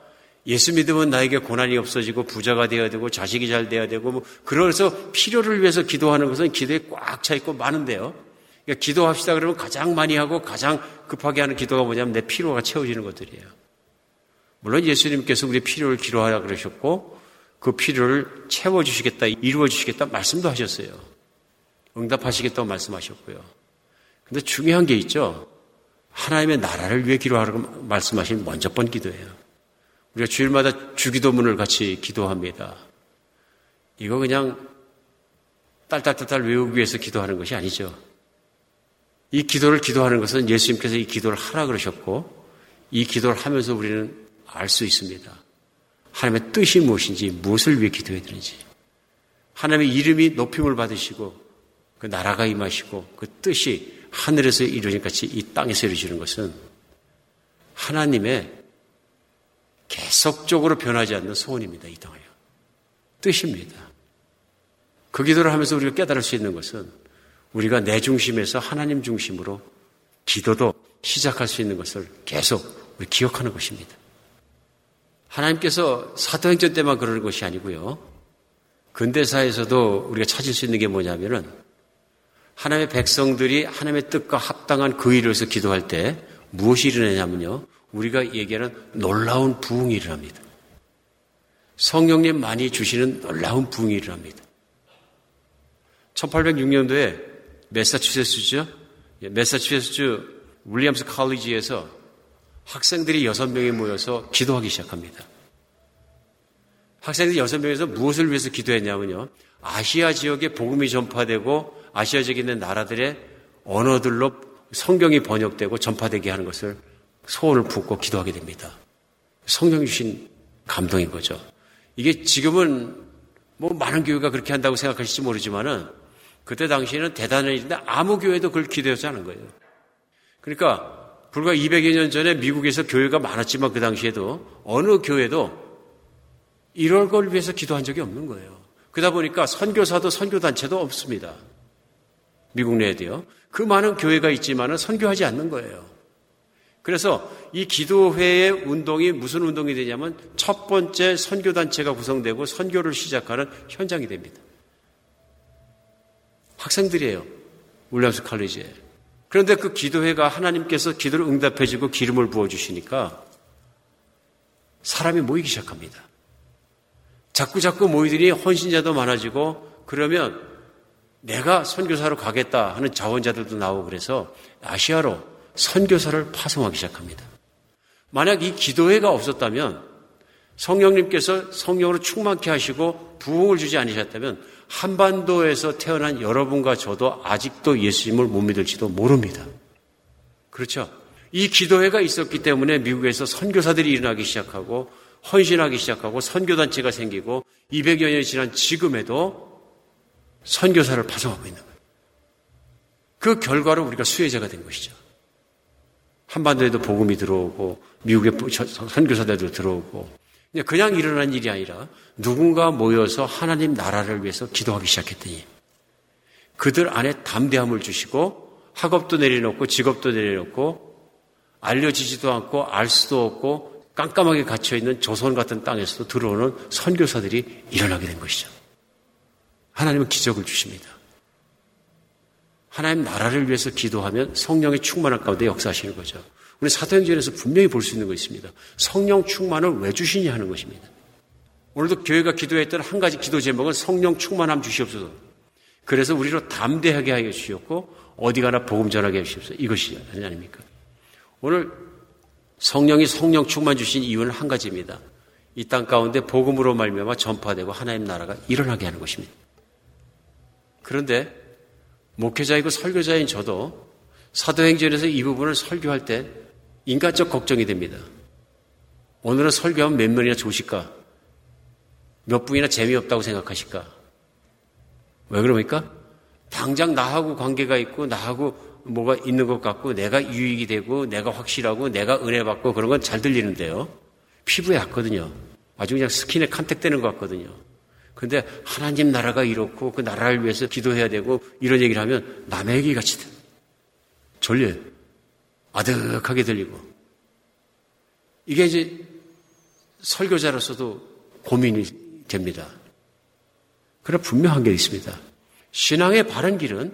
예수 믿으면 나에게 고난이 없어지고 부자가 되어야 되고 자식이 잘 돼야 되고 뭐 그래서 필요를 위해서 기도하는 것은 기도에 꽉 차 있고 많은데요. 그러니까 기도합시다 그러면 가장 많이 하고 가장 급하게 하는 기도가 뭐냐면 내 필요가 채워지는 것들이에요. 물론 예수님께서 우리 필요를 기도하라 그러셨고 그 필요를 채워주시겠다, 이루어주시겠다 말씀도 하셨어요. 응답하시겠다고 말씀하셨고요. 근데 중요한 게 있죠. 하나님의 나라를 위해 기도하라고 말씀하신 먼저 번 기도예요. 우리가 주일마다 주기도문을 같이 기도합니다. 이거 그냥 딸딸딸딸 외우기 위해서 기도하는 것이 아니죠. 이 기도를 기도하는 것은 예수님께서 이 기도를 하라 그러셨고 이 기도를 하면서 우리는 알 수 있습니다. 하나님의 뜻이 무엇인지 무엇을 위해 기도해야 되는지 하나님의 이름이 높임을 받으시고 그 나라가 임하시고 그 뜻이 하늘에서 이루어진 같이 이 땅에서 이루어지는 것은 하나님의 계속적으로 변하지 않는 소원입니다. 이 땅에요. 뜻입니다. 그 기도를 하면서 우리가 깨달을 수 있는 것은 우리가 내 중심에서 하나님 중심으로 기도도 시작할 수 있는 것을 계속 우리 기억하는 것입니다. 하나님께서 사도행전 때만 그러는 것이 아니고요. 근대사에서도 우리가 찾을 수 있는 게 뭐냐면은 하나님의 백성들이 하나님의 뜻과 합당한 그 일을 위해서 기도할 때 무엇이 일어나냐면요. 우리가 얘기하는 놀라운 부흥이 일어납니다. 성령님 많이 주시는 놀라운 부흥이 일어납니다. 1806년도에 메사추세츠죠. 메사추세츠 윌리엄스 칼리지에서 학생들이 여섯 명이 모여서 기도하기 시작합니다. 학생들이 여섯 명에서 무엇을 위해서 기도했냐면요. 아시아 지역에 복음이 전파되고 아시아 지역에 있는 나라들의 언어들로 성경이 번역되고 전파되게 하는 것을 소원을 품고 기도하게 됩니다. 성령 주신 감동인 거죠. 이게 지금은 뭐 많은 교회가 그렇게 한다고 생각하실지 모르지만은 그때 당시에는 대단한 일인데 아무 교회도 그걸 기대하지 않은 거예요. 그러니까 불과 200여 년 전에 미국에서 교회가 많았지만 그 당시에도 어느 교회도 이럴 걸 위해서 기도한 적이 없는 거예요. 그러다 보니까 선교사도 선교단체도 없습니다. 미국 내에도요. 그 많은 교회가 있지만은 선교하지 않는 거예요. 그래서 이 기도회의 운동이 무슨 운동이 되냐면 첫 번째 선교단체가 구성되고 선교를 시작하는 현장이 됩니다. 학생들이에요. 윌리엄스 칼리지에. 그런데 그 기도회가 하나님께서 기도를 응답해주고 기름을 부어주시니까 사람이 모이기 시작합니다. 자꾸 자꾸 모이더니 헌신자도 많아지고 그러면 내가 선교사로 가겠다 하는 자원자들도 나오고 그래서 아시아로 선교사를 파송하기 시작합니다. 만약 이 기도회가 없었다면 성령님께서 성령으로 충만케 하시고 부흥을 주지 않으셨다면 한반도에서 태어난 여러분과 저도 아직도 예수님을 못 믿을지도 모릅니다. 그렇죠? 이 기도회가 있었기 때문에 미국에서 선교사들이 일어나기 시작하고 헌신하기 시작하고 선교단체가 생기고 200여 년이 지난 지금에도 선교사를 파송하고 있는 거예요. 그 결과로 우리가 수혜자가 된 것이죠. 한반도에도 복음이 들어오고 미국의 선교사들도 들어오고 그냥 일어난 일이 아니라 누군가 모여서 하나님 나라를 위해서 기도하기 시작했더니 그들 안에 담대함을 주시고 학업도 내려놓고 직업도 내려놓고 알려지지도 않고 알 수도 없고 깜깜하게 갇혀있는 조선 같은 땅에서도 들어오는 선교사들이 일어나게 된 것이죠. 하나님은 기적을 주십니다. 하나님 나라를 위해서 기도하면 성령의 충만한 가운데 역사하시는 거죠. 우리 사도행전에서 분명히 볼 수 있는 거 있습니다. 성령 충만을 왜 주시냐 하는 것입니다. 오늘도 교회가 기도했던 한 가지 기도 제목은 성령 충만함 주시옵소서. 그래서 우리로 담대하게 하여 주시옵고 어디 가나 복음 전하게 해 주시옵소서. 이것이 아닙니까? 오늘 성령이 성령 충만 주신 이유는 한 가지입니다. 이 땅 가운데 복음으로 말미암아 전파되고 하나님 나라가 일어나게 하는 것입니다. 그런데 목회자이고 설교자인 저도 사도행전에서 이 부분을 설교할 때 인간적 걱정이 됩니다. 오늘은 설교하면 몇 명이나 좋으실까? 몇 분이나 재미없다고 생각하실까? 왜 그럽니까? 당장 나하고 관계가 있고 나하고 뭐가 있는 것 같고 내가 유익이 되고 내가 확실하고 내가 은혜 받고 그런 건 잘 들리는데요. 피부에 얕거든요. 아주 그냥 스킨에 컨택되는 것 같거든요. 근데 하나님 나라가 이렇고 그 나라를 위해서 기도해야 되고 이런 얘기를 하면 남의 얘기 같이 졸려요. 아득하게 들리고. 이게 이제 설교자로서도 고민이 됩니다. 그러나 분명한 게 있습니다. 신앙의 바른 길은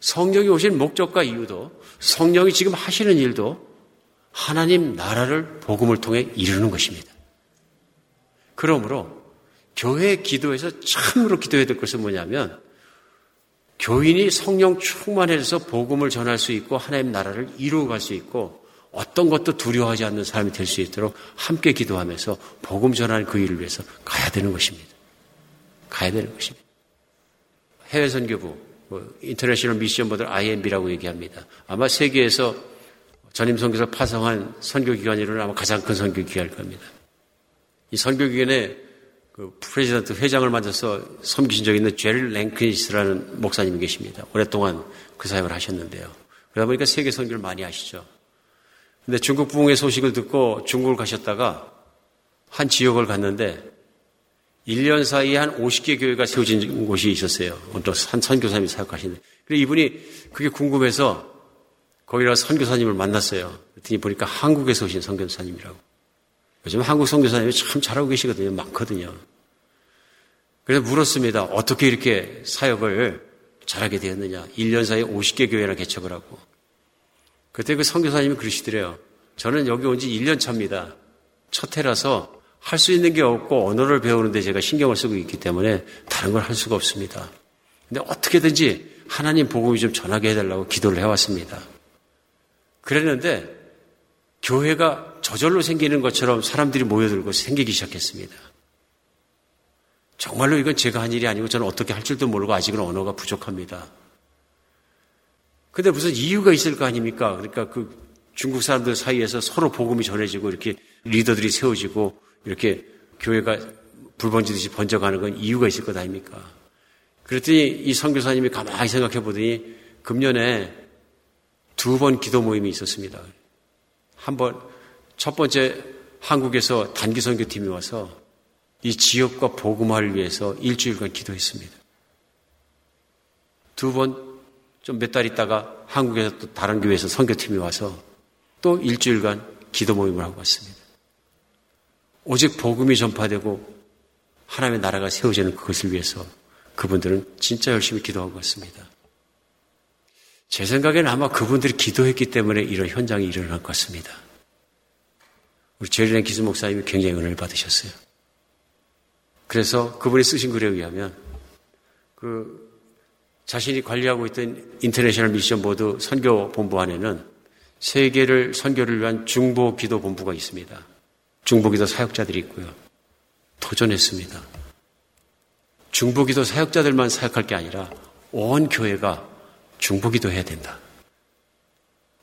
성령이 오신 목적과 이유도 성령이 지금 하시는 일도 하나님 나라를 복음을 통해 이루는 것입니다. 그러므로 교회 기도에서 참으로 기도해야 될 것은 뭐냐면 교인이 성령 충만해서 복음을 전할 수 있고 하나님 나라를 이루어갈 수 있고 어떤 것도 두려워하지 않는 사람이 될 수 있도록 함께 기도하면서 복음 전하는 그 일을 위해서 가야 되는 것입니다. 가야 되는 것입니다. 해외 선교부, 뭐 인터내셔널 미션 보들 IMB라고 얘기합니다. 아마 세계에서 전임 선교사 파송한 선교 기관으로는 아마 가장 큰 선교 기관일 겁니다. 이 선교 기관에 그 president 회장을 맡아서 섬기신 적이 있는 제리 랭킨스라는 목사님이 계십니다. 오랫동안 그 사역을 하셨는데요. 그러다 보니까 세계 선교를 많이 하시죠. 근데 중국 부흥의 소식을 듣고 중국을 가셨다가 한 지역을 갔는데 1년 사이에 한 50개 교회가 세워진 곳이 있었어요. 어떤 한 선교사님이 사역하시는데. 그래 이분이 그게 궁금해서 거기가 선교사님을 만났어요. 그랬더니 보니까 한국에서 오신 선교사님이라고. 요즘 한국 선교사님이 참 잘하고 계시거든요. 많거든요. 그래서 물었습니다. 어떻게 이렇게 사역을 잘하게 되었느냐. 1년 사이에 50개 교회나 개척을 하고. 그때 그 선교사님이 그러시더래요. 저는 여기 온 지 1년 차입니다. 첫 해라서 할 수 있는 게 없고 언어를 배우는데 제가 신경을 쓰고 있기 때문에 다른 걸 할 수가 없습니다. 근데 어떻게든지 하나님 복음이 좀 전하게 해달라고 기도를 해왔습니다. 그랬는데 교회가 저절로 생기는 것처럼 사람들이 모여들고 생기기 시작했습니다. 정말로 이건 제가 한 일이 아니고 저는 어떻게 할 줄도 모르고 아직은 언어가 부족합니다. 근데 무슨 이유가 있을 거 아닙니까? 그러니까 그 중국 사람들 사이에서 서로 복음이 전해지고 이렇게 리더들이 세워지고 이렇게 교회가 불 번지듯이 번져가는 건 이유가 있을 것 아닙니까? 그랬더니 이 선교사님이 가만히 생각해 보더니 금년에 두 번 기도 모임이 있었습니다. 한 번, 첫 번째 한국에서 단기 선교팀이 와서 이 지역과 복음화를 위해서 일주일간 기도했습니다. 두 번, 좀 몇 달 있다가 한국에서 또 다른 교회에서 선교팀이 와서 또 일주일간 기도 모임을 하고 왔습니다. 오직 복음이 전파되고 하나님의 나라가 세워지는 그것을 위해서 그분들은 진짜 열심히 기도하고 왔습니다. 제 생각에는 아마 그분들이 기도했기 때문에 이런 현장이 일어날 것 같습니다. 우리 제리 랭킨스 목사님이 굉장히 은혜를 받으셨어요. 그래서 그분이 쓰신 글에 의하면 그 자신이 관리하고 있던 International Mission Board 선교 본부 안에는 세계를 선교를 위한 중보 기도 본부가 있습니다. 중보 기도 사역자들이 있고요. 도전했습니다. 중보 기도 사역자들만 사역할 게 아니라 온 교회가 중보 기도 해야 된다.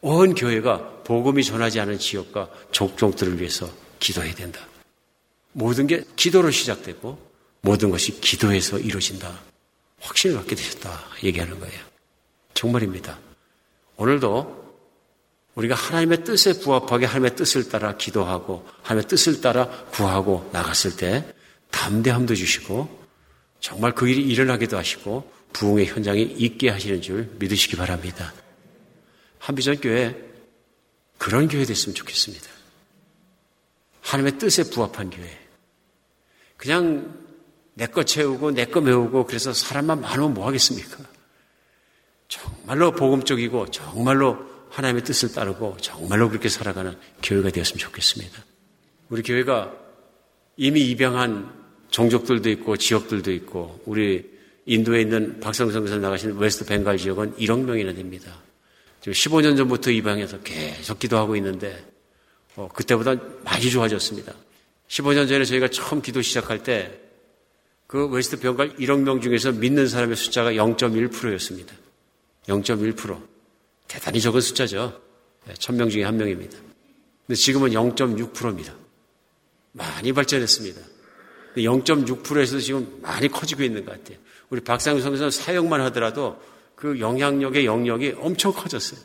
온 교회가 복음이 전하지 않은 지역과 족족들을 위해서 기도해야 된다. 모든 게 기도로 시작되고 모든 것이 기도에서 이루어진다. 확신을 갖게 되셨다. 얘기하는 거예요. 정말입니다. 오늘도 우리가 하나님의 뜻에 부합하게 하나님의 뜻을 따라 기도하고 하나님의 뜻을 따라 구하고 나갔을 때 담대함도 주시고 정말 그 일이 일어나기도 하시고 부흥의 현장이 있게 하시는 줄 믿으시기 바랍니다. 한비전 교회 그런 교회 됐으면 좋겠습니다. 하나님의 뜻에 부합한 교회. 그냥 내 거 채우고 내 거 메우고 그래서 사람만 많으면 뭐 하겠습니까? 정말로 복음적이고 정말로 하나님의 뜻을 따르고 정말로 그렇게 살아가는 교회가 되었으면 좋겠습니다. 우리 교회가 이미 입양한 종족들도 있고 지역들도 있고 우리 인도에 있는 박성성에서 나가신 웨스트 벵갈 지역은 1억 명이나 됩니다. 지금 15년 전부터 입양해서 계속 기도하고 있는데 어, 그때보다 많이 좋아졌습니다. 15년 전에 저희가 처음 기도 시작할 때 그 웨스트 벵갈 1억 명 중에서 믿는 사람의 숫자가 0.1%였습니다. 0.1%. 대단히 적은 숫자죠. 1000명 중에 한 명입니다. 근데 지금은 0.6%입니다. 많이 발전했습니다. 0.6%에서 지금 많이 커지고 있는 것 같아요. 우리 박상규 선교사는 사역만 하더라도 그 영향력의 영역이 엄청 커졌어요.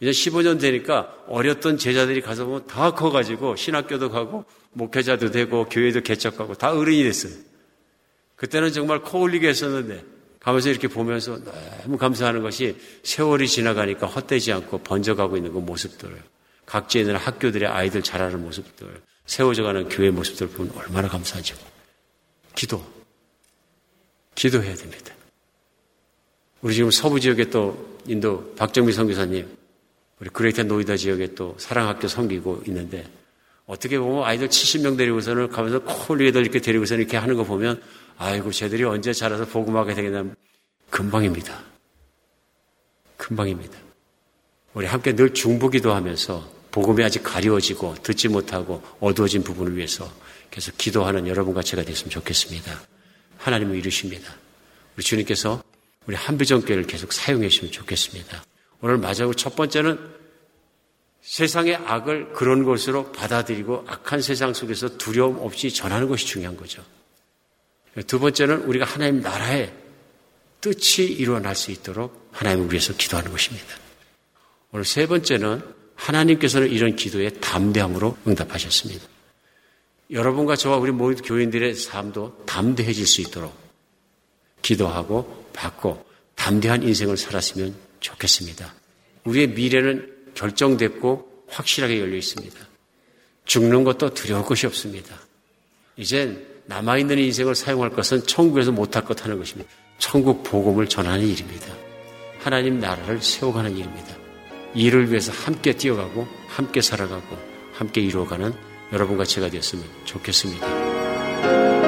이제 15년 되니까 어렸던 제자들이 가서 보면 다 커가지고 신학교도 가고 목회자도 되고 교회도 개척하고 다 어른이 됐어요. 그때는 정말 코흘리개였었는데 가면서 이렇게 보면서 너무 감사하는 것이 세월이 지나가니까 헛되지 않고 번져가고 있는 그 모습들, 각지에 있는 학교들의 아이들 자라는 모습들, 세워져가는 교회 모습들 보면 얼마나 감사하죠. 기도. 기도해야 됩니다. 우리 지금 서부 지역에 또 인도 박정미 선교사님, 우리 그레이터 노이다 지역에 또 사랑학교 섬기고 있는데 어떻게 보면 아이들 70명 데리고서는 가면서 콜리에들 이렇게 데리고서 이렇게 하는 거 보면 아이고 쟤들이 언제 자라서 복음하게 되겠나 금방입니다. 금방입니다. 우리 함께 늘 중보기도 하면서 복음이 아직 가려워지고 듣지 못하고 어두워진 부분을 위해서 계속 기도하는 여러분과 제가 됐으면 좋겠습니다. 하나님을 이루십니다. 우리 주님께서 우리 한비전교회를 계속 사용해 주시면 좋겠습니다. 오늘 마지막으로 첫 번째는 세상의 악을 그런 것으로 받아들이고 악한 세상 속에서 두려움 없이 전하는 것이 중요한 거죠. 두 번째는 우리가 하나님 나라의 뜻이 일어날 수 있도록 하나님을 위해서 기도하는 것입니다. 오늘 세 번째는 하나님께서는 이런 기도에 담대함으로 응답하셨습니다. 여러분과 저와 우리 모든 교인들의 삶도 담대해질 수 있도록 기도하고 받고 담대한 인생을 살았으면 좋겠습니다. 우리의 미래는 결정됐고 확실하게 열려 있습니다. 죽는 것도 두려울 것이 없습니다. 이젠 남아있는 인생을 사용할 것은 천국에서 못할 것 하는 것입니다. 천국 복음을 전하는 일입니다. 하나님 나라를 세워가는 일입니다. 이를 위해서 함께 뛰어가고 함께 살아가고 함께 이루어가는 여러분과 제가 되었으면 좋겠습니다.